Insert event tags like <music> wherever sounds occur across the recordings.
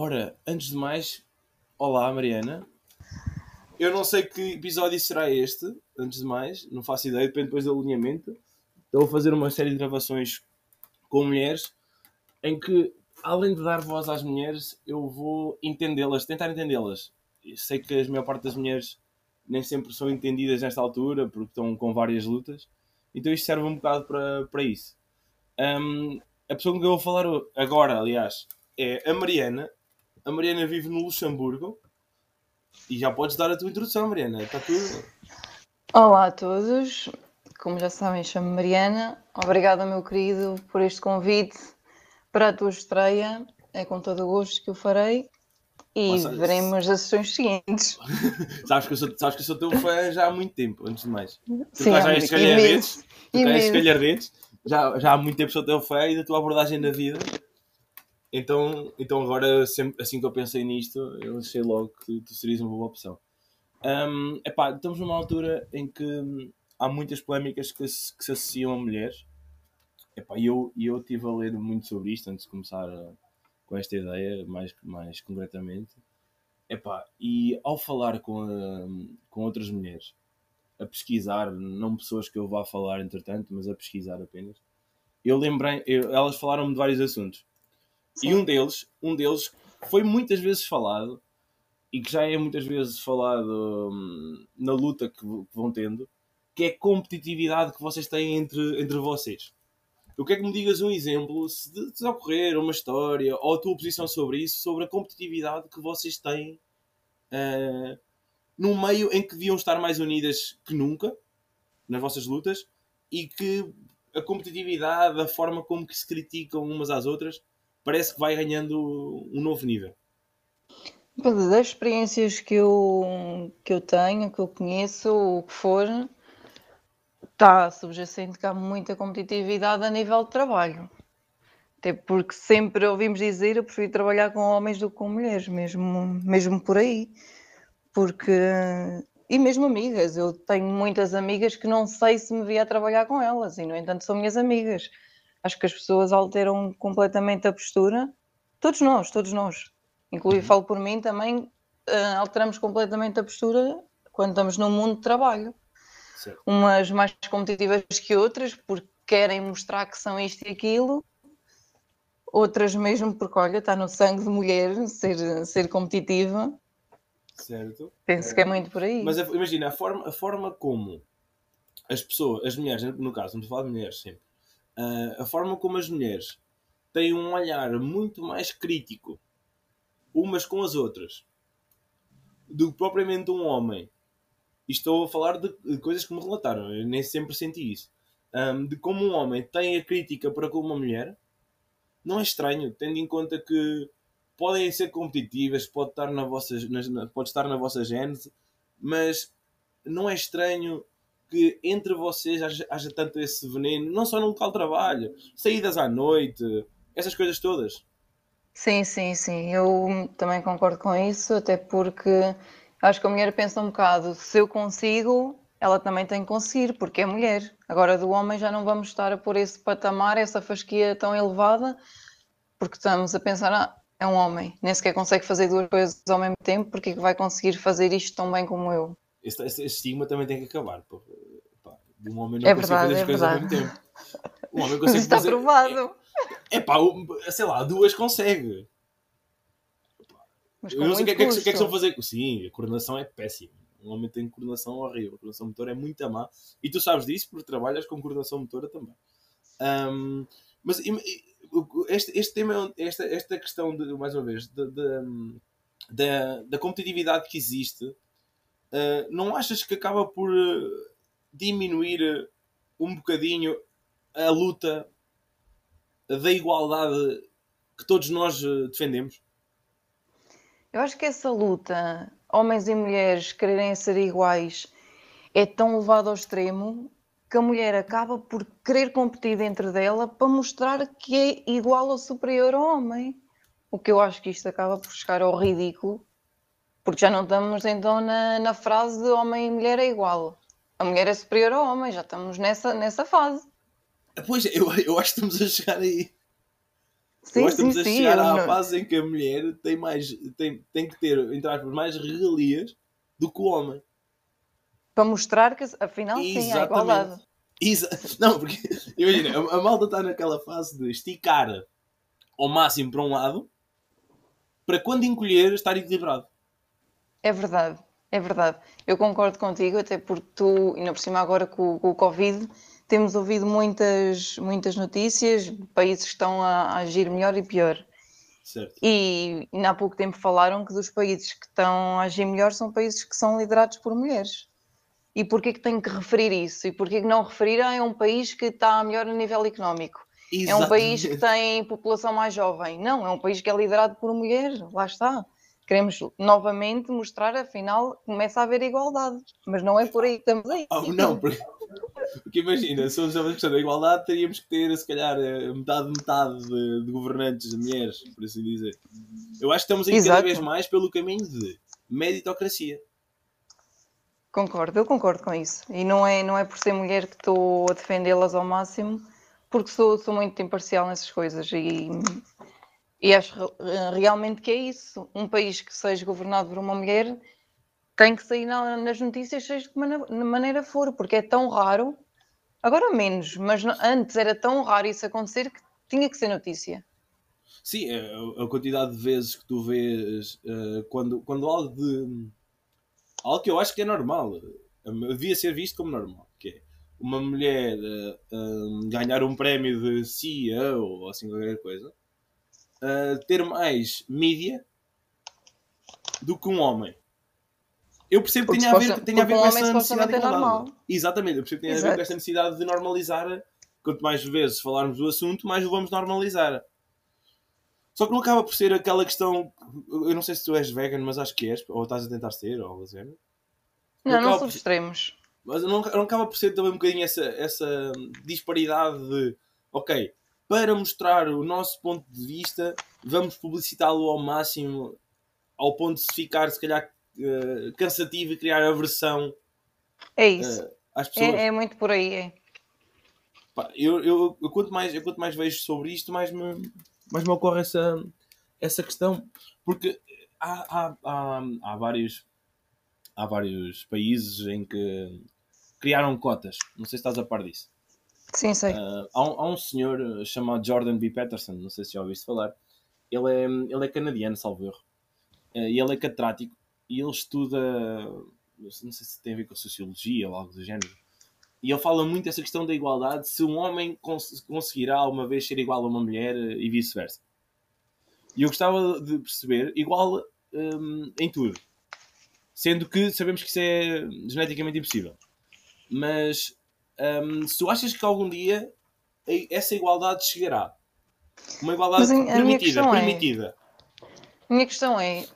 Ora, antes de mais, olá Mariana. Eu não sei que episódio será este, antes de mais, não faço ideia, depende depois do alinhamento. Estou a fazer uma série de gravações com mulheres em que, além de dar voz às mulheres, eu vou entendê-las, tentar entendê-las. Sei que a maior parte das mulheres nem sempre são entendidas nesta altura, porque estão com várias lutas, então isto serve um bocado para, para isso. Um, a pessoa com quem eu vou falar agora, aliás, é a Mariana. A Mariana vive no Luxemburgo. E já podes dar a tua introdução, Mariana. Está tudo. Olá a todos. Como já sabem, chamo-me Mariana. Obrigada, meu querido, por este convite para a tua estreia. É com todo o gosto que eu farei. E Nossa, veremos as sessões seguintes. <laughs> sabes, que eu sou, sabes que eu sou teu fã já há muito tempo, antes de mais. Tu Sim, já calhardetes. Tu és calhardetes já, já há muito tempo sou teu fã e da tua abordagem na vida. Então, então agora, sempre, assim que eu pensei nisto, eu achei logo que tu serias uma boa opção. Um, epá, estamos numa altura em que há muitas polémicas que se, que se associam a mulheres. Epá, eu, eu estive a ler muito sobre isto antes de começar a, com esta ideia, mais, mais concretamente. Epá, e ao falar com, a, com outras mulheres, a pesquisar, não pessoas que eu vá falar entretanto, mas a pesquisar apenas, eu lembrei, eu, elas falaram-me de vários assuntos. Sim. E um deles, um deles foi muitas vezes falado e que já é muitas vezes falado hum, na luta que, que, vão tendo, que é a competitividade que vocês têm entre, entre vocês. Eu quero que me digas um exemplo, se de, de ocorrer uma história ou a tua posição sobre isso, sobre a competitividade que vocês têm uh, num meio em que deviam estar mais unidas que nunca nas vossas lutas e que a competitividade, a forma como que se criticam umas às outras, parece que vai ganhando um novo nível. Das experiências que eu, que eu tenho, que eu conheço, o que for, está subjacente que há muita competitividade a nível de trabalho. Até porque sempre ouvimos dizer eu prefiro trabalhar com homens do que com mulheres, mesmo, mesmo por aí porque e mesmo amigas, eu tenho muitas amigas que não sei se me via a trabalhar com elas e no entanto são minhas amigas. Acho que as pessoas alteram completamente a postura, todos nós, todos nós. Inclusive uhum. falo por mim também, uh, alteramos completamente a postura quando estamos no mundo de trabalho. Certo. Umas mais competitivas que outras, porque querem mostrar que são isto e aquilo, outras mesmo porque, olha, está no sangue de mulher ser, ser competitiva Certo. Penso que é muito por aí. Mas imagina, a forma, a forma como as pessoas, as mulheres, no caso, a falar de mulheres sempre, a forma como as mulheres têm um olhar muito mais crítico umas com as outras do que propriamente um homem. E estou a falar de, de coisas que me relataram, eu nem sempre senti isso. Um, de como um homem tem a crítica para com uma mulher, não é estranho, tendo em conta que podem ser competitivas, pode estar na vossa, na, pode estar na vossa gênese, mas não é estranho que entre vocês haja, haja, tanto esse veneno, não só no local de trabalho, saídas à noite, essas coisas todas. Sim, sim, sim, eu também concordo com isso, até porque acho que a mulher pensa um bocado, se eu consigo, ela também tem que conseguir, porque é mulher. Agora, do homem já não vamos estar a pôr esse patamar, essa fasquia tão elevada, porque estamos a pensar, ah, é um homem, nem sequer consegue fazer duas coisas ao mesmo tempo, porque é que vai conseguir fazer isto tão bem como eu? Esse, esse, esse estigma também tem que acabar. Pô. Um homem não é consegue verdade, fazer as é coisas verdade. ao mesmo tempo. Um homem consegue <laughs> está fazer... provado. É, é pá, sei lá, duas consegue. Mas eu não sei o que, que, é que, que é que fazer. Sim, a coordenação é péssima. Um homem tem coordenação horrível. A coordenação motora é muito má. E tu sabes disso porque trabalhas com coordenação motora também. Um, mas este, este tema, esta, esta questão, de, mais uma vez, de, de, da, da competitividade que existe, uh, não achas que acaba por uh, diminuir uh, um bocadinho a luta da igualdade que todos nós defendemos? Eu acho que essa luta, homens e mulheres quererem ser iguais, é tão levada ao extremo que a mulher acaba por querer competir dentro dela para mostrar que é igual ou superior ao homem. O que eu acho que isto acaba por chegar ao ridículo, porque já não estamos então na, na frase de homem e mulher é igual. A mulher é superior ao homem, já estamos nessa, nessa fase. Pois, eu, eu acho que estamos a chegar aí. Sim, eu estamos sim, a chegar à não... fase em que a mulher tem, mais, tem, tem que ter, entre aspas, mais regalias do que o homem. Para mostrar que, afinal, Exatamente. sim, há igualdade. Exa <laughs> não, porque, imagina, a, a malta está naquela fase de esticar ao máximo para um lado, para quando encolher estar equilibrado. É verdade, é verdade. Eu concordo contigo, até porque tu, ainda por cima agora com, com o Covid, temos ouvido muitas, muitas notícias, países que estão a, a agir melhor e pior. Certo. E ainda há pouco tempo falaram que dos países que estão a agir melhor são países que são liderados por mulheres. E porquê que tenho que referir isso? E porquê que não referir a ah, é um país que está melhor a nível económico? Exatamente. É um país que tem população mais jovem? Não, é um país que é liderado por mulheres, lá está queremos novamente mostrar, afinal, começa a haver igualdade. Mas não é por aí que estamos aí. Oh, não, porque, porque imagina, se houvesse a questão da igualdade, teríamos que ter, se calhar, eh, metade, metade de, de governantes de mulheres, por assim dizer. Eu acho que estamos aí cada vez mais pelo caminho de meritocracia. Concordo, eu concordo com isso. E não é, não é por ser mulher que estou a defendê-las ao máximo, porque sou, sou muito imparcial nessas coisas. E e acho realmente que é isso. Um país que seja governado por uma mulher tem que sair nas notícias, seja de maneira for, porque é tão raro. Agora menos, mas antes era tão raro isso acontecer que tinha que ser notícia. Sim, é, a quantidade de vezes que tu vês uh, quando, quando algo de. algo que eu acho que é normal, devia ser visto como normal, que é uma mulher uh, ganhar um prémio de CEO ou assim qualquer coisa uh, ter mais mídia do que um homem. Eu percebo que tem a ver, a ver um com essa necessidade de normal. Exatamente, eu percebo que Exato. a ver com essa necessidade de normalizar. Quanto mais vezes falarmos do assunto, mais o vamos normalizar. Só que não acaba por ser aquela questão. Eu não sei se tu és vegan, mas acho que és, ou estás a tentar ser, ou assim. Não, não, não somos extremos. Mas não, não acaba por ser também um bocadinho essa, essa disparidade de ok, para mostrar o nosso ponto de vista, vamos publicitá-lo ao máximo, ao ponto de se ficar, se calhar, uh, cansativo e criar aversão é isso. Uh, às pessoas. É, é, muito por aí. É. Pá, eu, eu, eu, quanto mais, eu quanto mais vejo sobre isto, mais me, mais me ocorre essa, essa questão. Porque há, há, há, há, vários, há vários países em que criaram cotas. Não sei se estás a par disso. Sim, sei. Uh, há, um, há, um, senhor eh, chamado Jordan B. Peterson, não sei se já ouviste falar. Ele é, ele é canadiano, salvo erro. Uh, e ele é catedrático e ele estuda, não sei se tem a ver com sociologia ou algo do género. E ele fala muito essa questão da igualdade, se um homem cons conseguirá uma vez ser igual a uma mulher eh, e vice-versa. E eu gostava de perceber, igual um, em tudo. Sendo que sabemos que isso é geneticamente impossível. Mas um, se tu achas que algum dia essa igualdade chegará, uma igualdade permitida, a permitida. É, a minha questão é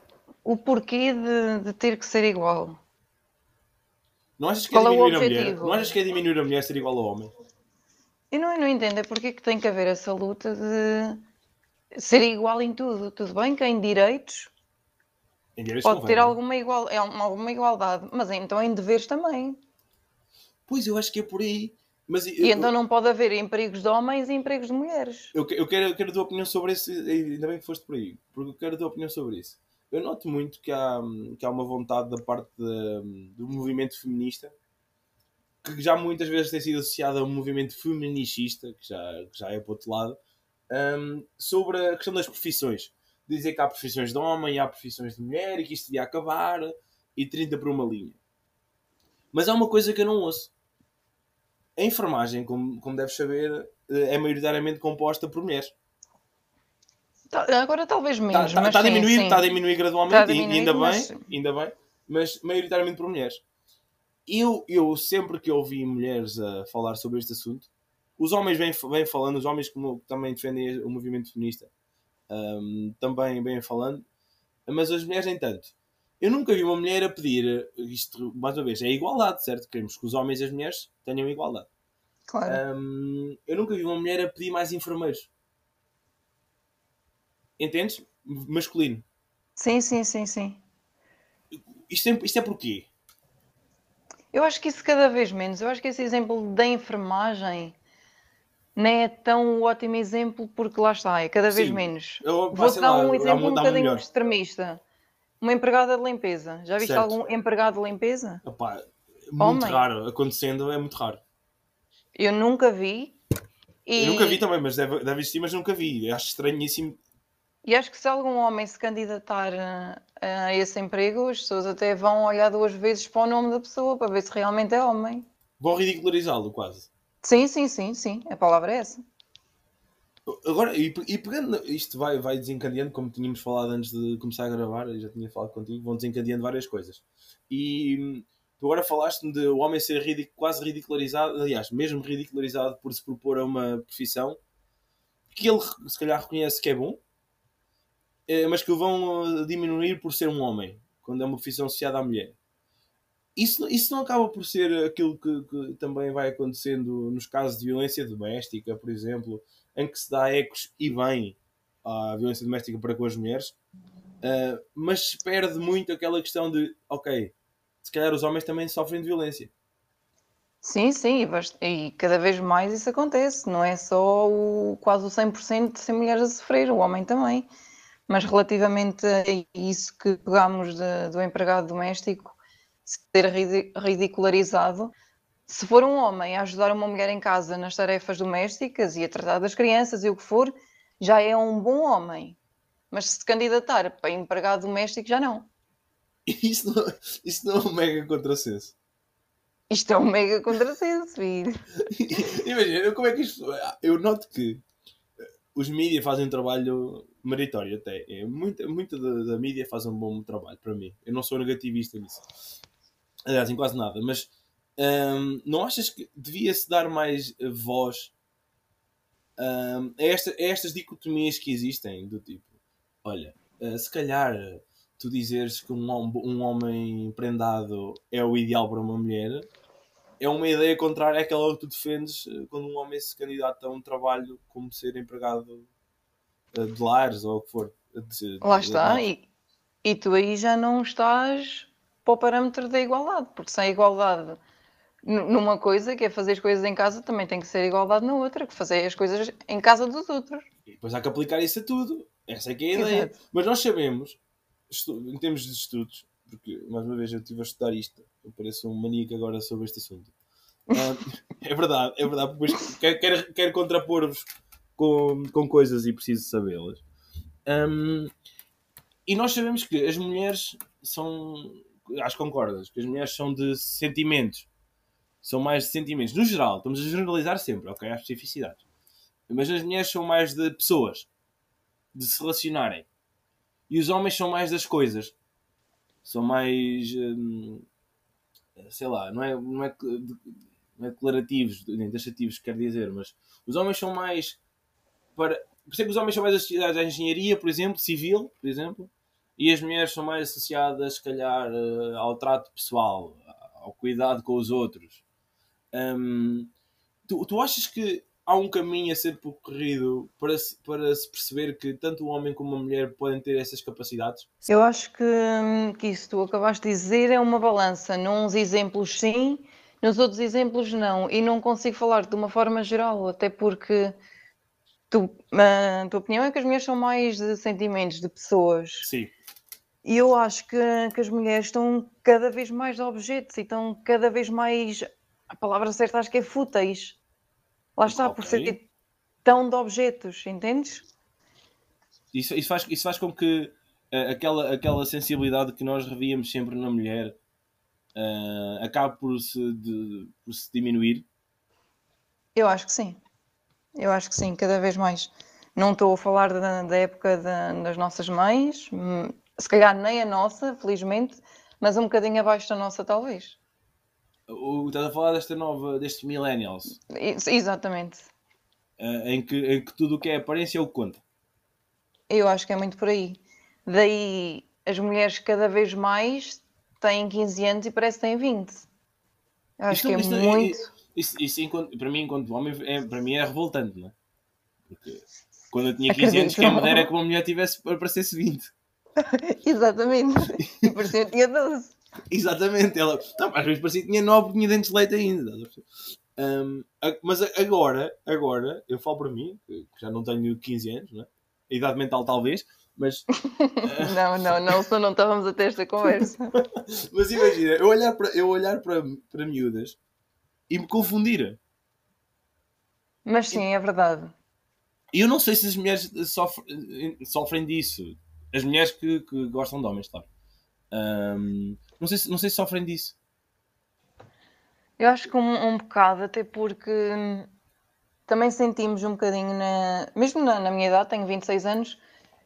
o porquê de, de, ter que ser igual. Não achas que é Qual é diminuir é a mulher? Não achas que é diminuir a mulher ser igual ao homem? Eu não, eu não entendo, é porque que tem que haver essa luta de ser igual em tudo. Tudo bem que em direitos, em direitos pode ter alguma, igual, é alguma igualdade, mas então em deveres também. Pois, eu acho que é por aí. Mas, e eu, então não pode haver empregos de homens e empregos de mulheres. Eu, eu, quero, eu quero a tua opinião sobre isso, ainda bem que foste por aí, porque eu quero a tua opinião sobre isso. Eu noto muito que há, que há uma vontade da parte de, do movimento feminista que já muitas vezes tem sido associada a um movimento feminicista, que já, que já é para o outro lado, um, sobre a questão das profissões. Dizer que há profissões de homem e há profissões de mulher e que isto devia acabar e 30 por uma linha. Mas há uma coisa que eu não ouço a enfermagem, como, como deves saber, é maioritariamente composta por mulheres. Tá, agora talvez tá, menos. Está, está, a diminuir, sim, está a diminuir gradualmente, a diminuir, ainda mas... bem, ainda bem, mas maioritariamente por mulheres. Eu, eu sempre que ouvi mulheres a falar sobre este assunto, os homens vêm, vêm falando, os homens que também defendem o movimento feminista um, também vêm falando, mas as mulheres nem tanto. Eu nunca vi uma mulher a pedir isto, mais uma vez, é igualdade, certo? Queremos que os homens e as mulheres tenham igualdade. Claro. Um, eu nunca vi uma mulher a pedir mais enfermeiros. Entendes? Masculino. Sim, sim, sim, sim. Isto é, isto é porquê? Eu acho que isso cada vez menos. Eu acho que esse exemplo da enfermagem nem é tão um ótimo exemplo porque lá está, é cada vez Sim. menos. Eu, Vou-te dar um exemplo um bocadinho melhor. extremista. Uma empregada de limpeza. Já viste certo. algum empregado de limpeza? Muito Homem. raro. Acontecendo é muito raro. Eu nunca vi. E... Eu nunca vi também, mas deve, deve existir, mas nunca vi. Acho estranhíssimo. E acho que se algum homem se candidatar a, a esse emprego, as pessoas até vão olhar duas vezes para o nome da pessoa para ver se realmente é homem. Vão ridicularizá-lo quase. Sim, sim, sim, sim. A palavra é essa. Agora, e, pegando, isto vai, vai desencadeando, como tínhamos falado antes de começar a gravar, eu já tinha falado contigo, vão desencadeando várias coisas. E tu agora falaste-me de o homem ser ridic, quase ridicularizado, aliás, mesmo ridicularizado por se propor a uma profissão que ele se calhar reconhece que é bom, eh, mas que o vão eh, diminuir por ser um homem, quando é uma profissão associada à mulher. Isso, isso não acaba por ser aquilo que, que também vai acontecendo nos casos de violência doméstica, por exemplo, em que se dá ecos e bem à violência doméstica para com as mulheres, uh, mas perde muito aquela questão de, ok, se calhar os homens também sofrem de violência. Sim, sim, e cada vez mais isso acontece, não é só o, quase o 100% de ser mulheres a sofrer, o homem também. Mas relativamente a isso que pegamos de, do empregado doméstico ser ridicularizado, se for um homem a ajudar uma mulher em casa nas tarefas domésticas e a tratar das crianças e o que for, já é um bom homem. Mas se candidatar para empregado doméstico, já não. <laughs> Isso não, isso não é um mega contrassenso. Isto é um mega contrassenso, filho. <laughs> Imagina, como é que isto. Eu noto que os mídias fazem um trabalho meritório até. É, muita muita da, da mídia faz um bom trabalho para mim. Eu não sou negativista nisso. Aliás, em quase nada. Mas um, não achas que devia-se dar mais voz um, a, esta, a, estas dicotomias que existem? Do tipo, olha, uh, se calhar tu dizeres que um, um homem prendado é o ideal para uma mulher é uma ideia contrária àquela que tu defendes uh, quando um homem se candidata a um trabalho como ser empregado de lares ou o que for. De, Lá está, e, e tu aí já não estás para o parâmetro da igualdade, porque sem igualdade numa coisa, que é fazer as coisas em casa, também tem que ser igualdade na outra, que fazer as coisas em casa dos outros. E depois há que aplicar isso a tudo. Essa é que é a ideia. Exato. Mas nós sabemos, em termos de estudos, porque mais uma vez eu estive a estudar isto, eu pareço um maníaco agora sobre este assunto. <laughs> é verdade, é verdade, porque quero, quero, quero contrapor-vos com, com coisas e preciso sabê-las. Um, e nós sabemos que as mulheres são acho que concordas, que as mulheres são de sentimentos. São mais de sentimentos. No geral, estamos a generalizar sempre, ok? Há especificidades. Mas as mulheres são mais de pessoas. De se relacionarem. E os homens são mais das coisas. São mais. Hum, sei lá, não é, não é, não é declarativos, nem taxativos, quer dizer, mas os homens são mais. Para, por isso é que os homens são mais associados à engenharia, por exemplo, civil, por exemplo, e as mulheres são mais associadas, se calhar, eh, ao trato pessoal, ao cuidado com os outros. Um, tu, tu achas que há um caminho a ser percorrido para se, para se perceber que tanto o homem como a mulher podem ter essas capacidades? Eu acho que, que isso tu acabaste de dizer é uma balança. Nos exemplos, sim, nos outros exemplos, não. E não consigo falar de uma forma geral, até porque tu, a tua opinião é que as mulheres são mais de sentimentos, de pessoas. Sim. E eu acho que, que as mulheres estão cada vez mais objetos e estão cada vez mais. A palavra certa acho que é fúteis. Lá está, okay. por ser tão de objetos, entendes? Isso, isso, faz, isso faz com que uh, aquela, aquela sensibilidade que nós revíamos sempre na mulher uh, acabe por se, de, por se diminuir? Eu acho que sim. Eu acho que sim, cada vez mais. Não estou a falar da, da época da, das nossas mães, hum, se calhar nem a nossa, felizmente, mas um bocadinho abaixo da nossa, talvez. O, estás a falar desta nova, destes millennials. Exatamente. Uh, em, que, em que tudo o que é aparência é o que conta. Eu acho que é muito por aí. Daí as mulheres cada vez mais têm 15 anos e parece que têm 20. Eu acho isto, que é isto, muito. Isso, isso, enquanto, para mim, enquanto homem, é, para mim é revoltante, não é? Porque quando eu tinha 15 Acredito anos, quem me dera é que uma mulher tivesse, parecesse 20. <laughs> Exatamente. E parecia que tinha 12. <laughs> Exatamente. Ela, não, às vezes parecia que tinha 9 porque tinha dentes de leite ainda. Um, mas agora, agora, eu falo para mim, que já não tenho 15 anos, né? a idade mental talvez, mas. <laughs> não, não, não, <laughs> senão não estávamos a ter esta conversa. mas imagina, eu olhar para, eu olhar para, para miúdas e me confundir. Mas sim, e, é verdade. E eu não sei se as mulheres sofrem, sofrem disso. As mulheres que, que gostam de homens, claro. Um, não, sei, não sei se sofrem disso. Eu acho que um, um bocado, até porque também sentimos um bocadinho, na, mesmo na, na, minha idade, tenho 26 anos,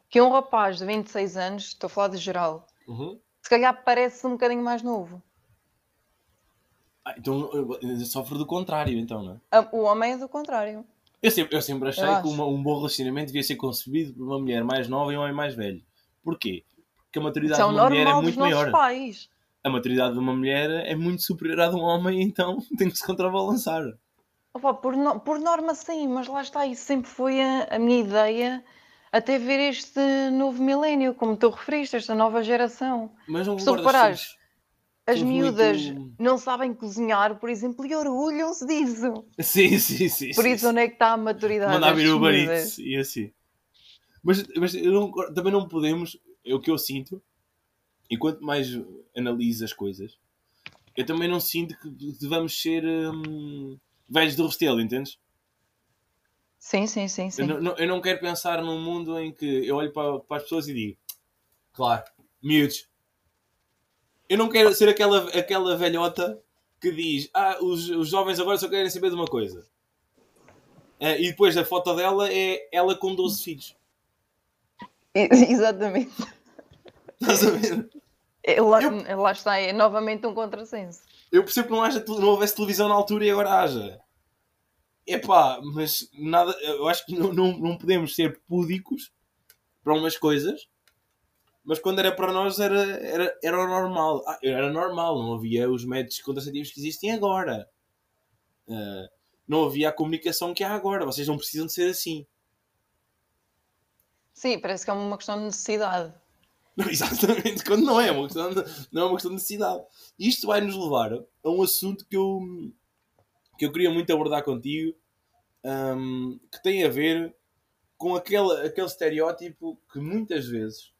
que um rapaz de 26 anos, estou a falar de geral, uhum. se calhar parece um bocadinho mais novo. Ah, então sofre do contrário, então, não é? O homem é do contrário. Eu sempre, eu sempre achei eu que uma, um bom relacionamento devia ser concebido por uma mulher mais nova e um homem mais velho. Porquê? Porque a maturidade de uma mulher é muito maior. Pais. A maturidade de uma mulher é muito superior à de um homem, então <laughs> tem que se contrabalançar. Opa, por, no, por norma sim, mas lá está, isso sempre foi a, a minha ideia até ver este novo milénio, como tu referiste, esta nova geração. Mas não Se reparares, as miúdas muito... não sabem cozinhar, por exemplo, e orgulham-se disso. Sim, sim, sim. Por isso, sim. onde é que está a maturidade? Mandar vir o barito e assim. Mas, mas não, também não podemos, é o que eu sinto, e quanto mais analiso as coisas, eu também não sinto que devamos ser hum, velhos do Restelo, entendes? Sim, sim, sim. sim. Eu, não, eu não quero pensar num mundo em que eu olho para, para as pessoas e digo, claro, miúdos. Eu não quero ser aquela, aquela velhota que diz, ah, os, os jovens agora só querem saber de uma coisa. Uh, e depois a foto dela é ela com 12 filhos. <laughs> Exatamente. Estás a ver? É, lá, eu... lá está, é novamente um contrassenso. Eu percebo que não, haja, não houvesse televisão na altura e agora haja. Epá, mas nada, eu acho que não, não, não podemos ser púdicos para umas coisas, mas quando era para nós era, era, era normal. Ah, era normal, não havia os métodos contraceptivos que existem agora. Uh, não havia a comunicação que há agora. Vocês não precisam de ser assim. Sim, parece que é uma questão de necessidade. Não, <laughs> exatamente, quando não é, uma questão de, não é uma questão de necessidade. Isto vai nos levar a um assunto que eu, que eu queria muito abordar contigo, um, que tem a ver com aquele, aquele estereótipo que muitas vezes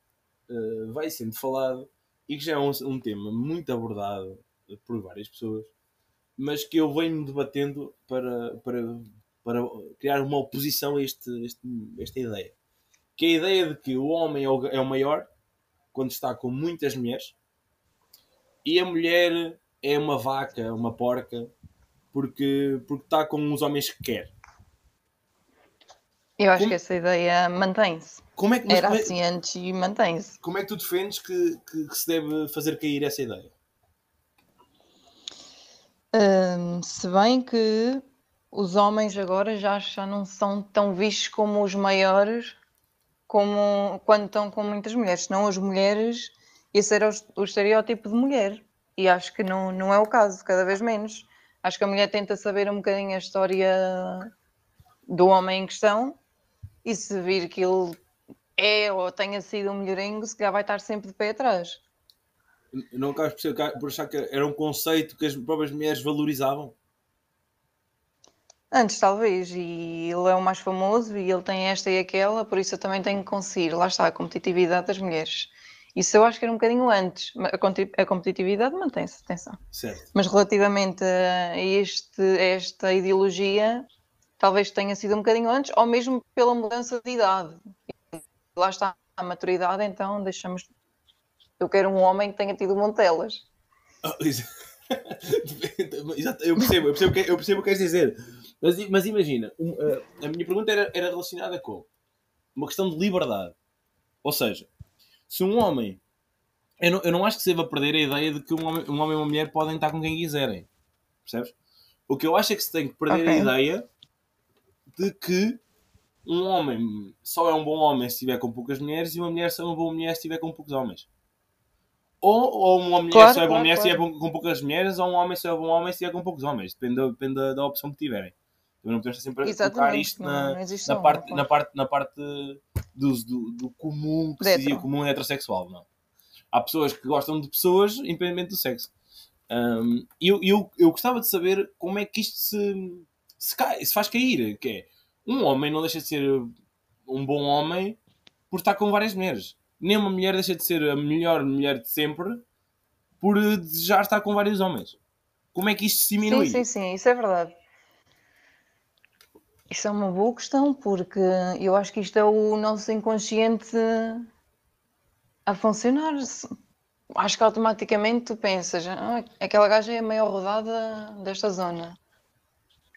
uh, vai sendo falado e que já é um, um tema muito abordado por várias pessoas, mas que eu venho debatendo para, para, para criar uma oposição a este, este, esta ideia. Que é a ideia de que o homem é o, é o maior quando está com muitas mulheres e a mulher é uma vaca, uma porca, porque, porque está com os homens que quer. Eu acho como, que essa ideia mantém-se. Como é que, Era como é, assim antes e mantém-se. Como é que tu defendes que, que, que, se deve fazer cair essa ideia? Um, se bem que os homens agora já, já não são tão vistos como os maiores como quando estão com muitas mulheres, senão as mulheres, esse era o, o estereótipo de mulher. E acho que não, não é o caso, cada vez menos. Acho que a mulher tenta saber um bocadinho a história do homem em questão e se vir que ele é ou tenha sido um melhorengo, se calhar vai estar sempre de pé atrás. Não acabas por achar que era um conceito que as próprias mulheres valorizavam? Antes, talvez, e ele é o mais famoso e ele tem esta e aquela, por isso eu também tenho que conseguir. Lá está, a competitividade das mulheres. Isso eu acho que era um bocadinho antes. A competitividade mantém-se, atenção. Certo. Mas relativamente a, este, a esta ideologia, talvez tenha sido um bocadinho antes, ou mesmo pela mudança de idade. Lá está a maturidade, então deixamos. Eu quero um homem que tenha tido Montelas. Oh, eu percebo, eu percebo, eu percebo o que queres dizer. Mas, mas imagina, um, uh, a minha pergunta era, era relacionada com uma questão de liberdade. Ou seja, se um homem. Eu não, eu não acho que se deva perder a ideia de que um homem, um homem e uma mulher podem estar com quem quiserem. Percebes? O que eu acho é que se tem que perder okay. a ideia de que um homem só é um bom homem se estiver com poucas mulheres e uma mulher só é uma boa mulher se estiver com poucos homens. Ou, ou uma mulher claro, só é boa claro, mulher claro. se estiver com poucas mulheres, ou um homem só é bom homem se estiver com poucos homens. Depende, depende da, da opção que tiverem. Também não podemos sempre Exatamente, colocar isto na, na, parte, na, parte, na parte do, do, do comum, que se dizia comum heterossexual. Não. Há pessoas que gostam de pessoas, independentemente do sexo. Um, eu, eu, eu gostava de saber como é que isto se, se, cai, se faz cair. Que é, um homem não deixa de ser um bom homem por estar com várias mulheres. Nem uma mulher deixa de ser a melhor mulher de sempre por desejar estar com vários homens. Como é que isto se diminui? Sim, sim, sim, isso é verdade. Isso é uma boa questão, porque eu acho que isto é o nosso inconsciente a funcionar. Acho que automaticamente tu pensas, ah, aquela gaja é a maior rodada desta zona.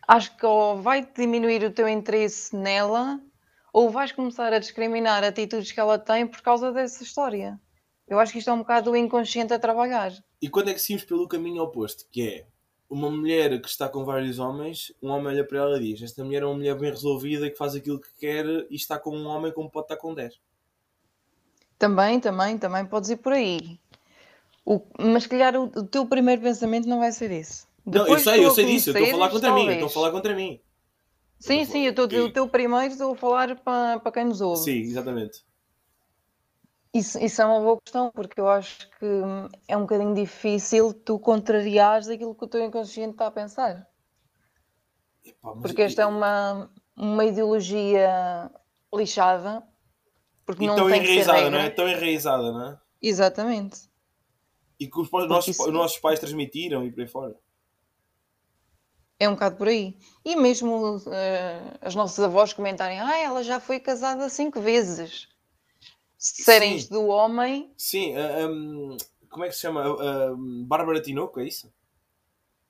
Acho que ou vai diminuir o teu interesse nela, ou vais começar a discriminar atitudes que ela tem por causa dessa história. Eu acho que isto é um bocado o inconsciente a trabalhar. E quando é que seguimos pelo caminho oposto? Que é uma mulher que está com vários homens, um homem olha para ela e diz: Esta mulher é uma mulher bem resolvida que faz aquilo que quer e está com um homem como pode estar com 10. Também, também, também podes ir por aí. O, mas, se calhar, o, o, teu primeiro pensamento não vai ser esse. Depois não, eu sei, eu sei disso. Eu estou a falar contra talvez. mim. Estou a falar contra mim. Sim, sim, eu estou dizer o teu primeiro, estou a falar para, para quem nos ouve. Sim, exatamente. Isso, isso é uma boa questão, porque eu acho que é um bocadinho difícil tu contrariares aquilo que o teu inconsciente está a pensar. Epá, porque esta é uma, uma ideologia lixada. Porque e não tão enraizada, não é? Tão enraizada, não é? Exatamente. E que os, nossos, isso... os nossos pais transmitiram e por aí fora. É um bocado por aí. E mesmo uh, as nossas avós comentarem: ah, ela já foi casada cinco vezes serem do homem. Sim, uh, um, como é que se chama? Uh, Bárbara Tinoco, é isso?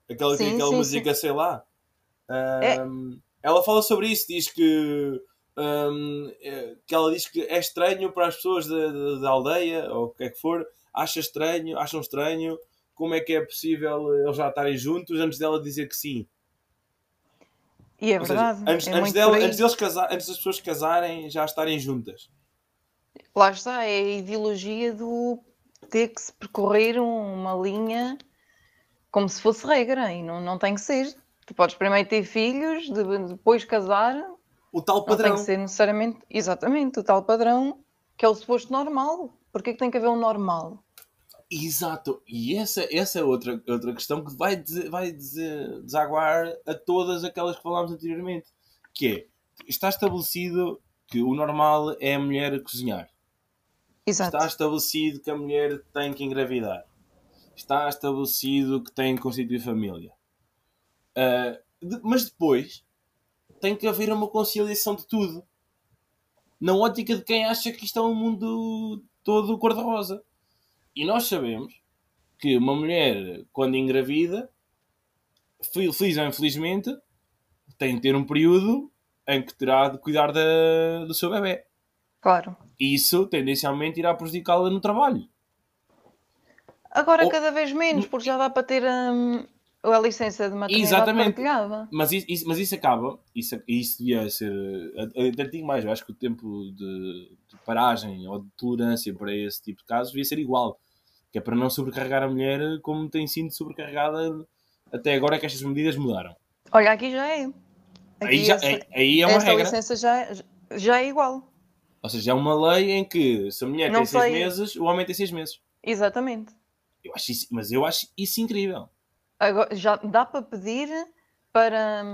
Aquela, sim, aquela sim, música, sim. sei lá. Um, é. Ela fala sobre isso, diz que. Um, que ela diz que é estranho para as pessoas da, da, da aldeia, ou o que é que for, acha estranho, acham estranho como é que é possível eles já estarem juntos antes dela dizer que sim. E é Ou verdade. Seja, antes, é antes, dela, antes, deles casar, antes das pessoas casarem, já estarem juntas. Lá está, é a ideologia do ter que se percorrer uma linha como se fosse regra e não, não tem que ser. Tu podes primeiro ter filhos, depois casar. O tal padrão. Não tem que ser necessariamente, exatamente, o tal padrão que é o suposto normal. Porquê que tem que haver um normal? Exato, e essa, essa é outra, outra questão que vai, vai desaguar a todas aquelas que falámos anteriormente, que é, está estabelecido que o normal é a mulher cozinhar. Exato. Está estabelecido que a mulher tem que engravidar. Está estabelecido que tem que constituir família. Uh, de, mas depois tem que haver uma conciliação de tudo. Na ótica de quem acha que isto é um mundo todo cor-de-rosa. E nós sabemos que uma mulher, quando engravida, feliz ou infelizmente, tem que ter um período em que terá de cuidar da, do seu bebê. Claro. Isso tendencialmente irá prejudicá-la no trabalho. Agora Ou... cada vez menos, porque já dá para ter hum, a licença de maternidade Exatamente. partilhada. Mas isso, mas isso acaba, isso, isso devia ser. Até digo mais, eu acho que o tempo de, de, paragem ou de tolerância para esse tipo de casos devia ser igual. Que é para não sobrecarregar a mulher como tem sido sobrecarregada até agora que estas medidas mudaram. Olha, aqui já é. Aqui aí, já, é, aí é uma esta regra. licença já, já é igual. Ou seja, é uma lei em que se a mulher não tem sei. seis meses, o homem tem seis meses. Exatamente. Eu acho isso, mas eu acho isso incrível. Agora, já dá para pedir para,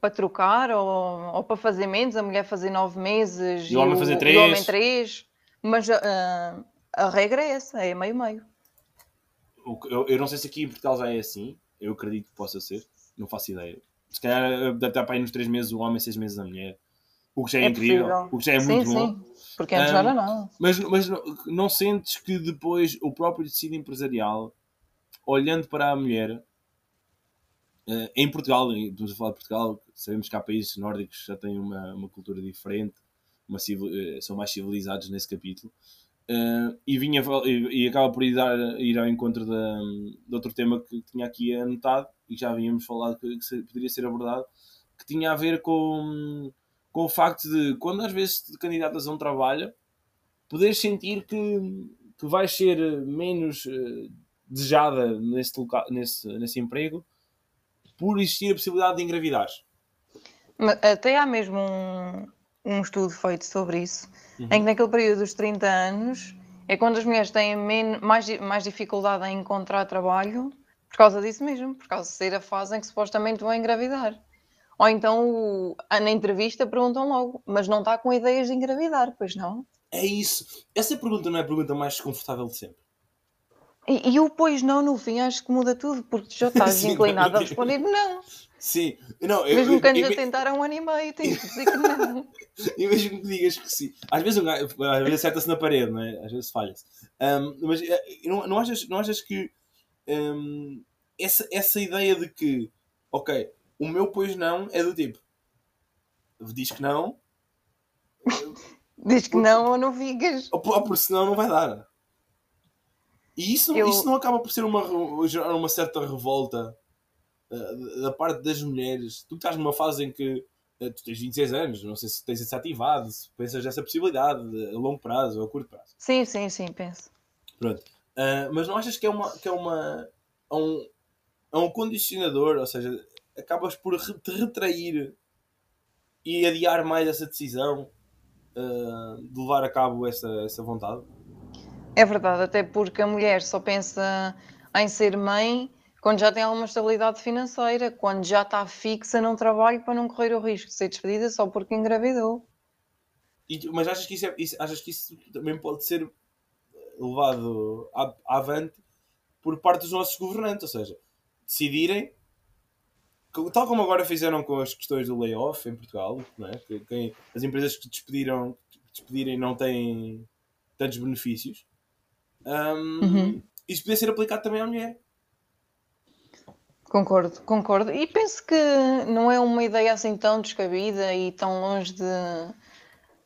para trocar ou, ou para fazer menos, a mulher fazer nove meses e, o homem fazer três. O homem três. Mas uh, a regra é essa, é meio-meio. Eu, eu não sei se aqui em Portugal já é assim. Eu acredito que possa ser. Não faço ideia. Se calhar deve estar para aí nos três meses o homem, seis meses a mulher. O que já é, é incrível. Possível. O que já é sim, muito sim. bom. Porque antes um, não era nada. Mas, mas não sentes que depois o próprio tecido empresarial, olhando para a mulher, uh, em Portugal, estamos a falar de Portugal, sabemos que há países nórdicos que já têm uma, uma cultura diferente, uma civil, uh, são mais civilizados nesse capítulo. Uh, e, vinha, e, e, acaba por ir, dar, ir ao encontro de, outro tema que tinha aqui anotado e já havíamos falado que, que poderia ser abordado, que tinha a ver com com o facto de, quando às vezes te candidatas a um trabalho, poderes sentir que, que vais ser menos uh, desejada nesse, nesse, nesse emprego por existir a possibilidade de engravidar. Até há mesmo um, um estudo feito sobre isso, uhum. em que naquele período dos 30 anos é quando as mulheres têm mais, mais dificuldade em encontrar trabalho Por causa disso mesmo, por causa de ser a fase em que supostamente vão engravidar. Ou então na entrevista perguntam logo, mas não está com ideias de engravidar, pois não? É isso. Essa pergunta não é a pergunta mais desconfortável de sempre. E, e o pois não no fim acho que muda tudo, porque já <laughs> estás Sim, inclinado a responder não. Sim, não, eu, mesmo que andes a tentar há um ano e meio, tens que dizer que não. <laughs> e mesmo que digas que sim. Às vezes, às vezes acerta-se na parede, não é? Às vezes falha-se. Um, mas eh, não, não, achas, não achas que um, essa, essa ideia de que, ok, o meu pois não é do tipo, diz que não. <laughs> diz que não ou não fiques. Ou, ou porque senão não vai dar. E isso, eu... isso não acaba por ser uma, uma certa revolta da parte das mulheres. Tu estás numa fase em que uh, tu tens 26 anos, não sei se tens isso ativado, se pensas nessa possibilidade a longo prazo ou a curto prazo. Sim, sim, sim, penso. Pronto. Uh, mas não achas que é uma. Que é uma é um, é um condicionador, ou seja, acabas por te retrair e adiar mais essa decisão de levar a cabo essa, essa vontade? É verdade, até porque a mulher só pensa em ser mãe quando já tem alguma estabilidade financeira, quando já está fixa num trabalho para não correr o risco de ser despedida só porque engravidou. E, mas achas que, isso, é, isso, achas que isso também pode ser levado avante por parte dos nossos governantes? Ou seja, decidirem, tal como agora fizeram com as questões do layoff em Portugal, é? que, quem, as empresas que despediram, que despedirem não têm tantos benefícios um, uhum. Isso podia ser aplicado também à mulher. Concordo, concordo. E penso que não é uma ideia assim tão descabida e tão longe de,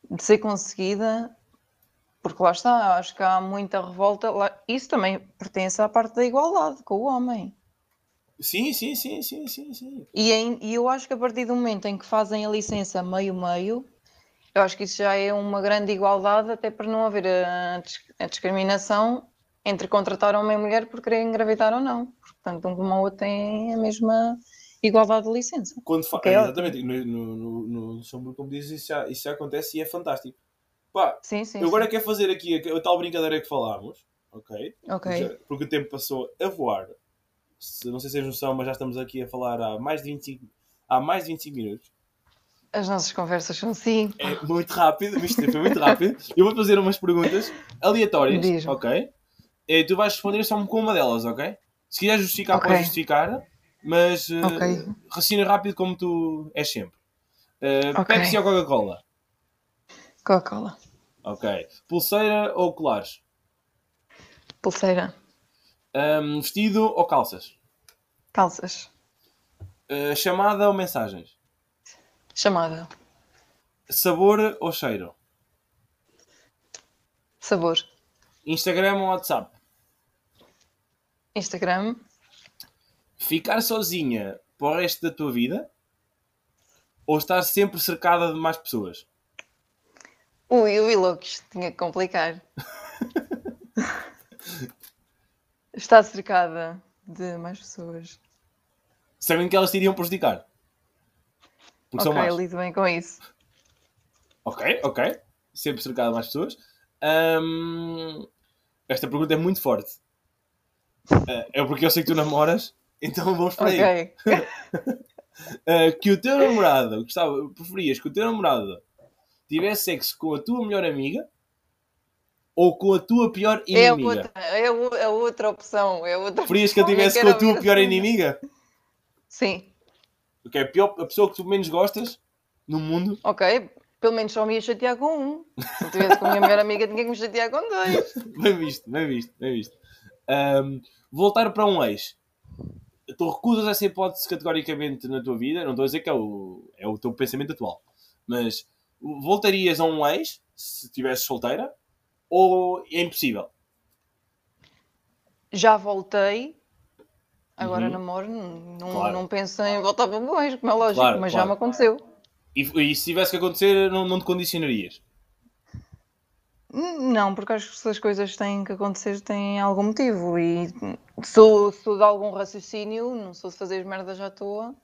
de ser conseguida, porque lá está, acho que há muita revolta. Lá, isso também pertence à parte da igualdade com o homem. Sim, sim, sim, sim, sim, sim. E, em, e eu acho que a partir do momento em que fazem a licença meio-meio, eu acho que isso já é uma grande igualdade, até para não haver a, a discriminação entre contratar homem e mulher por querer engravidar ou não. Portanto, um como o outro tem a mesma igualdade de licença. Quando fa... é exatamente, no, no, no, no Luxemburgo, como dizes, isso já, isso já acontece e é fantástico. Pá, sim, sim, eu agora sim. quero fazer aqui a, a, tal brincadeira que falámos, ok? Ok. Já, porque o tempo passou a voar. Se, não sei se vocês noção, mas já estamos aqui a falar há mais de 25, há mais de 25 minutos. As nossas conversas são assim. É muito rápido, isto foi muito rápido. Eu vou fazer umas perguntas aleatórias, <laughs> ok? E tu vais responder só com uma delas, ok? Se quiser justificar, okay. podes justificar, mas uh, okay. raciocina rápido como tu és sempre. Uh, okay. Pepsi ou Coca-Cola? Coca-Cola. Ok. Pulseira ou colares? Pulseira. Um, vestido ou calças? Calças. Uh, chamada ou mensagens? Chamada. Sabor ou cheiro? Sabor. Instagram ou WhatsApp? Instagram. Ficar sozinha para o resto da tua vida? Ou estar sempre cercada de mais pessoas? Ui, ui, loucos, tinha que complicar. <laughs> estar cercada de mais pessoas. Sabem que elas te iriam prejudicar? Porque ok, lido bem com isso. Ok, ok. Sempre cercado de mais pessoas. Esta pergunta é muito forte. É porque eu sei que tu namoras, então vamos para okay. aí. <laughs> uh, que o teu namorado, gostava, preferias que o teu namorado tivesse sexo com a tua melhor amiga ou com a tua pior é inimiga? É outra, é, outra opção. É outra preferias que ele tivesse com a tua pior inimiga? Sim. Ok, a, pior, a pessoa que tu menos gostas no mundo. Ok, pelo menos só me ia chatear com um. Se eu tivesse com a minha melhor amiga, tinha que me chatear com dois. <laughs> bem visto, bem visto, bem visto. Um, voltar para um ex. Tu recusas essa hipótese categoricamente na tua vida. Não estou a dizer que é o, é o teu pensamento atual. Mas voltarias a um ex se estivesse solteira? Ou é impossível? Já voltei Agora uhum. namoro, não, claro. não penso em voltar para bons, como é lógico, claro, mas claro. já me aconteceu. E, e, se tivesse que acontecer, não, não te condicionarias? Não, porque acho que se as coisas têm que acontecer, têm algum motivo. E sou, sou de algum raciocínio, não sou de fazer merdas à toa,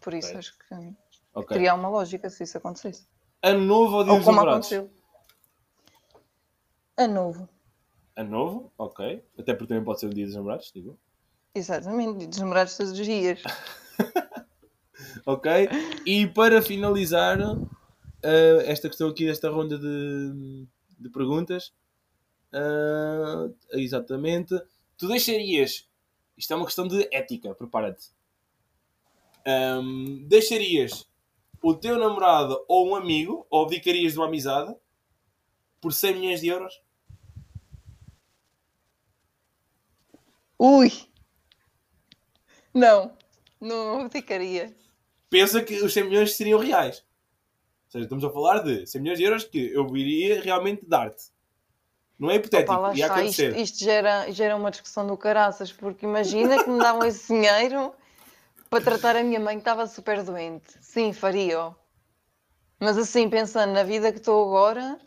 por isso okay. acho que okay. teria uma lógica se isso acontecesse. Ano novo ou dia dos namorados? Aconteceu. Ano novo. Ano novo, ok. Até porque também pode ser o dia dos namorados, digo. Exatamente, desnamorados todos os dias. <laughs> ok? E para finalizar uh, esta questão aqui desta ronda de, de perguntas, uh, exatamente, tu deixarias, isto é uma questão de ética, prepara-te, um, deixarias o teu namorado ou um amigo, ou abdicarias de uma amizade, por 100 milhões de euros? Ui! Não, não abdicaria. Pensa que os 100 milhões seriam reais. Ou seja, estamos a falar de 100 milhões de euros que eu iria realmente dar-te. Não é hipotético, Opa, ia acontecer. Isto, isto, gera, gera uma discussão do caraças, porque imagina que me davam esse <laughs> dinheiro para tratar a minha mãe que estava super doente. Sim, faria. Mas assim, pensando na vida que estou agora,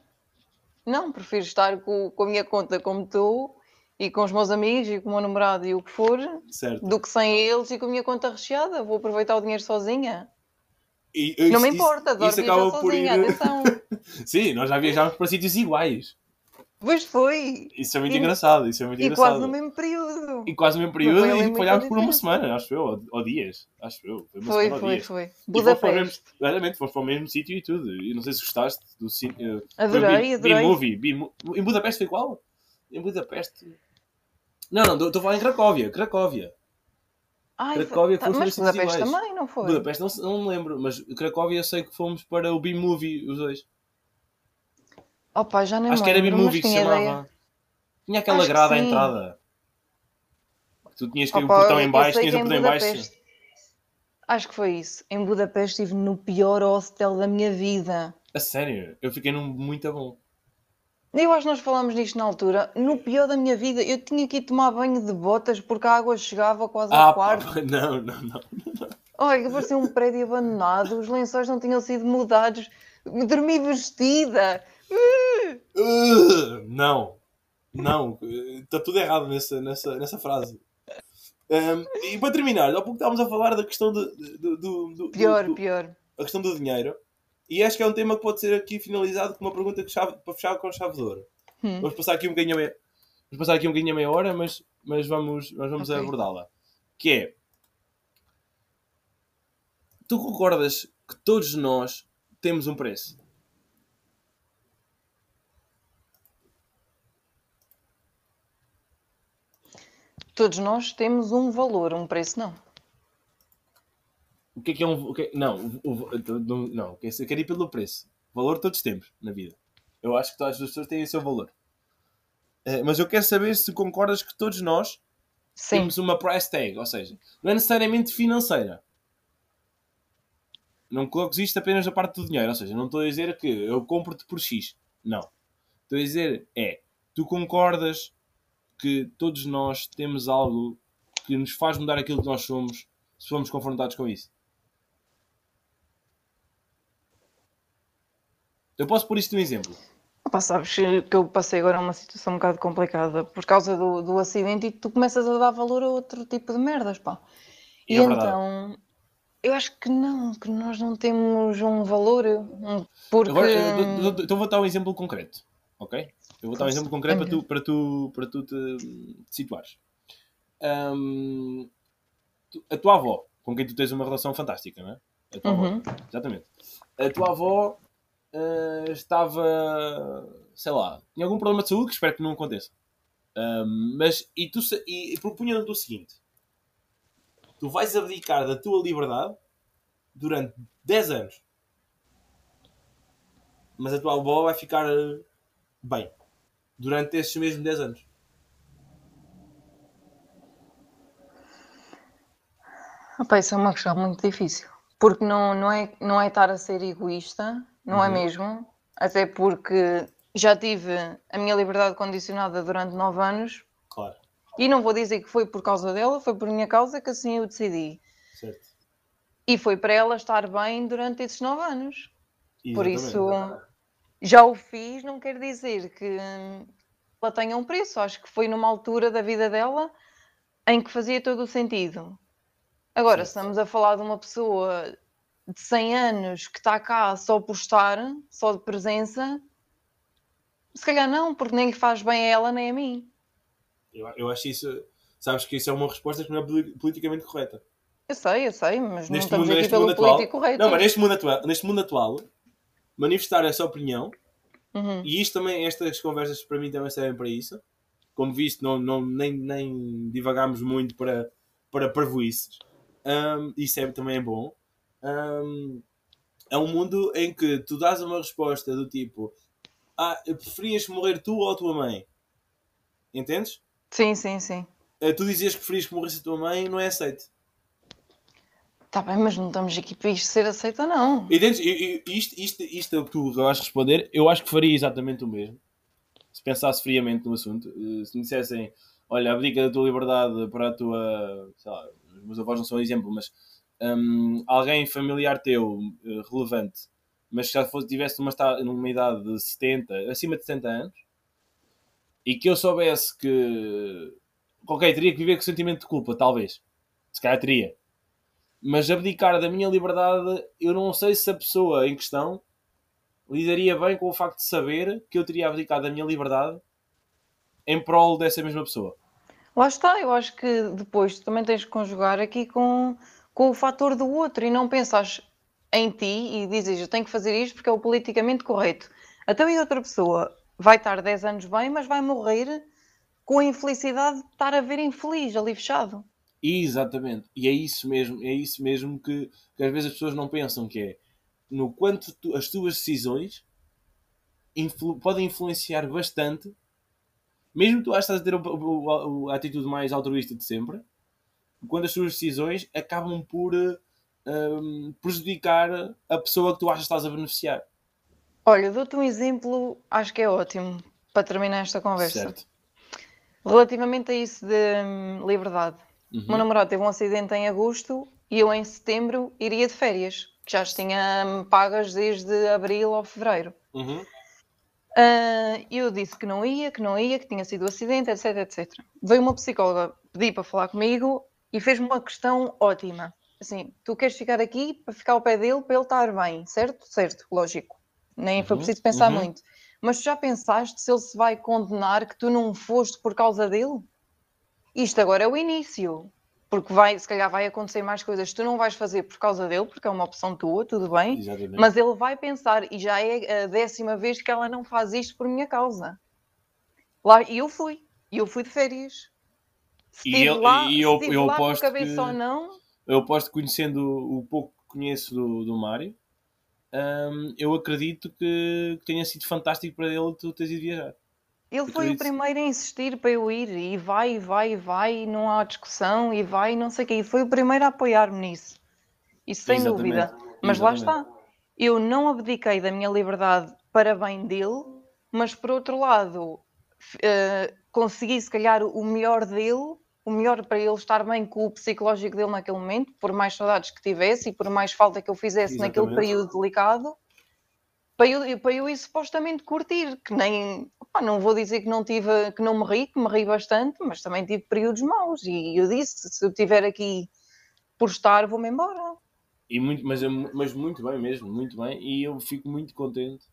não, prefiro estar com, com a minha conta como estou e com os meus amigos e com o meu namorado e o que for, certo. do que sem eles e com a minha conta recheada. Vou aproveitar o dinheiro sozinha. E, não me importa, adoro viajar sozinha, ir... atenção. <laughs> Sim, nós já viajámos para sítios iguais. Pois foi. Isso é muito e, engraçado. Isso é muito e engraçado. quase no mesmo período. E quase no mesmo período e falhámos por uma semana, acho eu, ou, ou dias. Acho eu. Foi, foi, semana, foi, foi. Budapeste. Exatamente, fomos para o mesmo sítio e tudo. E não sei se gostaste do sítio. Adorei, adorei. B-Movie. Em Budapeste foi qual? Em Budapeste. Não, não, estou a falar em Cracóvia. Cracóvia. Ai, Cracóvia foi, tá, mas Budapeste também, não foi? Budapeste não, não me lembro, mas Cracóvia eu sei que fomos para o B-Movie, os dois. Opa, já nem Acho que era B-Movie que se chamava. Ideia. Tinha aquela Acho grada à entrada. Tu tinhas que ir um portão em baixo, tinhas um portão em baixo. Acho que foi isso. Em Budapeste estive no pior hostel da minha vida. A sério? Eu fiquei num muito bom. Eu acho que nós falámos disto na altura. No pior da minha vida, eu tinha que ir tomar banho de botas porque a água chegava quase ah, ao quarto. Pá, <laughs> não, não, não. Olha, parecia um prédio abandonado, os lençóis não tinham sido mudados. Dormi vestida. Uh, não, não, está tudo errado nessa, nessa, nessa frase. Um, e para terminar, há pouco estávamos a falar da questão do, do, do, do pior, do, pior. A questão do dinheiro. E acho que é um tema que pode ser aqui finalizado com uma pergunta que chave, para fechar com chave de ouro. Hum. Vamos passar aqui um bocadinho a meia, vamos passar aqui um bocadinho a meia hora, mas, mas vamos, mas vamos okay. abordá-la. Que é tu concordas que todos nós temos um preço? Todos nós temos um valor, um preço não. O que é que é um. O que é, não, o, o, não, eu quero ir pelo preço. Valor todos temos na vida. Eu acho que todas as pessoas têm o seu valor. Uh, mas eu quero saber se concordas que todos nós Sim. temos uma price tag, ou seja, não é necessariamente financeira. Não coloques isto apenas na parte do dinheiro, ou seja, não estou a dizer que eu compro-te por X. Não. Estou a dizer é, tu concordas que todos nós temos algo que nos faz mudar aquilo que nós somos se formos confrontados com isso. Eu posso pôr isto um exemplo. Opa, sabes que eu passei agora uma situação um bocado complicada por causa do, do acidente e tu começas a dar valor a outro tipo de merdas, pá. E, e é então, eu acho que não, que nós não temos um valor, porque... Agora, então vou dar um exemplo concreto, ok? Eu vou dar um exemplo concreto para tu, para tu, para tu te, te situares. Um, a tua avó, com quem tu tens uma relação fantástica, não é? A tua uhum. avó, exatamente. A tua avó uh, estava, sei lá, tinha algum problema de saúde que espero que não aconteça. Mas, e, tu, e, e propunha-te o seguinte: tu vais abdicar da tua liberdade durante 10 anos, mas a tua avó vai ficar bem durante esses mesmos 10 anos? Opa, isso é uma questão muito difícil. Porque não, não, é, não é estar a ser egoísta, não é uhum. é mesmo. Até porque já tive a minha liberdade condicionada durante 9 anos. Claro. E não vou dizer que foi por causa dela, foi por minha causa que assim eu decidi. Certo. E foi para ela estar bem durante esses 9 anos. Exatamente. Por isso, já o fiz, não quer dizer que ela tenha um preço. Acho que foi numa altura da vida dela em que fazia todo o sentido. Agora, se estamos a falar de uma pessoa de 100 anos que está cá só por estar, só de presença, se calhar não, porque nem lhe faz bem a ela nem a mim. Eu, eu acho isso. sabes que isso é uma resposta que não é politicamente correta. Eu sei, eu sei, mas neste não estamos mundo, aqui pelo atual, político correto. Não, mas neste mundo atual, neste mundo atual manifestar essa opinião, uhum. e isto também, estas conversas para mim também servem para isso. Como visto, não, não, nem, nem divagámos muito para, para parvoices. Um, isso é, também é bom. Um, é um mundo em que tu dás uma resposta do tipo: Ah, preferias morrer tu ou a tua mãe? Entendes? Sim, sim, sim. Uh, tu dizias que preferias que morresse a tua mãe não é aceito. Está bem, mas não estamos aqui para isto ser aceito não. Entendes? Isto, isto, isto é o que tu vais responder. Eu acho que faria exatamente o mesmo. Se pensasse friamente no assunto. Eh, se me dissessem, olha, abdica da tua liberdade para a tua. Sei lá, os meus avós não são exemplo, mas um, alguém familiar teu uh, relevante, mas que já fosse, tivesse numa, numa idade de 70, acima de 70 anos, e que eu soubesse que. Ok, teria que viver com sentimento de culpa, talvez. Se calhar teria mas abdicar da minha liberdade, eu não sei se a pessoa em questão lidaria bem com o facto de saber que eu teria abdicado da minha liberdade em prol dessa mesma pessoa. Lá está, eu acho que depois também tens que conjugar aqui com, com o fator do outro e não pensas em ti e dizes eu tenho que fazer isto porque é o politicamente correto. Até aí outra pessoa vai estar 10 anos bem, mas vai morrer com a infelicidade de estar a ver infeliz ali fechado. Exatamente. E é isso mesmo, é isso mesmo que, que às vezes as pessoas não pensam que é no quanto tu, as tuas decisões influ, podem influenciar bastante, mesmo que tu achas a ter a, atitude mais altruísta de sempre, quando as tuas decisões acabam por um, prejudicar a pessoa que tu achas que estás a beneficiar. Olha, dou-te um exemplo, acho que é ótimo para terminar esta conversa. Certo. Relativamente a isso de hum, liberdade. Uhum. O meu namorado teve um acidente em agosto e eu em setembro iria de férias, que já as tinha pagas desde abril ou fevereiro. Uhum. Uh, eu disse que não ia, que não ia, que tinha sido um acidente, etc, etc. Veio uma psicóloga pedir para falar comigo e fez-me uma questão ótima. Assim, tu queres ficar aqui para ficar ao pé dele, para ele estar bem, certo? Certo, lógico. Nem uhum. foi preciso pensar uhum. muito. Mas já pensaste se ele se vai condenar que tu não foste por causa dele? Isto agora é o início, porque vai, se calhar vai acontecer mais coisas que tu não vais fazer por causa dele, porque é uma opção tua, tudo bem, Exatamente. mas ele vai pensar, e já é a décima vez que ela não faz isto por minha causa. Lá, e eu fui, e eu fui de férias. E eu, lá, e eu, eu lá posto cabeça que, ou não. Eu aposto conhecendo o pouco que conheço do, do Mário, hum, eu acredito que, que tenha sido fantástico para ele tu teres ido viajar. Ele foi o primeiro a insistir para eu ir e vai, vai, vai, não há discussão e vai, não sei o quê. E foi o primeiro a apoiar-me nisso. Isso sem Exatamente. dúvida. Mas Exatamente. lá está. Eu não abdiquei da minha liberdade para bem dele, mas por outro lado, uh, consegui se calhar o melhor dele, o melhor para ele estar bem com o psicológico dele naquele momento, por mais saudades que tivesse e por mais falta que eu fizesse Exatamente. naquele período delicado para eu, para eu ir supostamente curtir, que nem opa, não vou dizer que não tive, que não me ri, que me ri bastante, mas também tive períodos maus e eu disse, se eu estiver aqui por estar, vou-me embora. E muito, mas, mas muito bem mesmo, muito bem, e eu fico muito contente.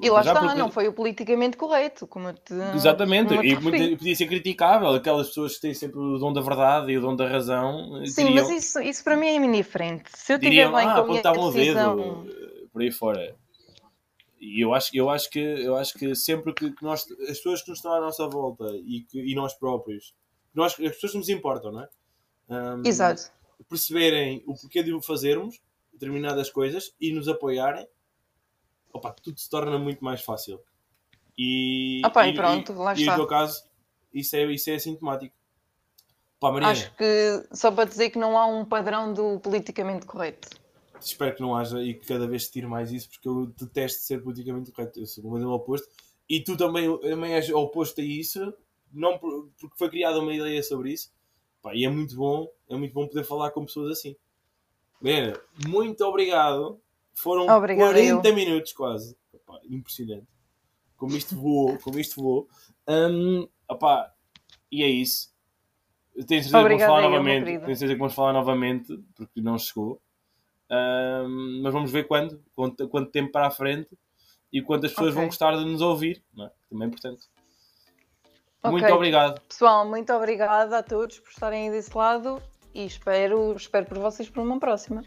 E lá Já está, porque... não foi o politicamente correto, como te, Exatamente, como e muito, podia ser criticável, aquelas pessoas que têm sempre o dom da verdade e o dom da razão. Sim, diriam, mas isso, isso para mim é indiferente. Se eu estiver bem ah, com a minha decisão... Dedo, por aí fora e eu acho, eu acho que eu acho que sempre que nós as pessoas que nos estão à nossa volta e, que, e nós próprios nós, as pessoas que nos importam, não é? Um, Exato. perceberem o porquê de o fazermos determinadas coisas e nos apoiarem opa, tudo se torna muito mais fácil e, Opa, e, e pronto, lá e, está. e no teu caso isso é, isso é sintomático Pá, Acho que só para dizer que não há um padrão do politicamente correto espero que não haja e que cada vez se tire mais isso, porque eu detesto ser politicamente correto. Eu sou o modelo oposto. E tu também, também és oposto a isso, não porque foi criada uma ideia sobre isso. Pá, e é muito bom, é muito bom poder falar com pessoas assim. Bem, muito obrigado. Foram Obrigado 40 eu. minutos quase. Epá, impressionante. Como isto voou, como isto voou. Um, opá, e é isso. Tenho certeza que vamos falar novamente. Tenho certeza que vamos falar novamente, porque não chegou mas vamos ver quando, quanto, quanto tempo para a frente e quantas pessoas okay. vão gostar de nos ouvir, não é? Também é importante. Okay. Muito obrigado. Pessoal, muito obrigada a todos por estarem aí desse lado e espero, espero por vocês para uma próxima.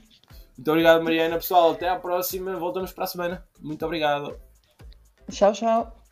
Muito obrigado, Mariana. Pessoal, até à próxima. Voltamos para a semana. Muito obrigado. Tchau, tchau.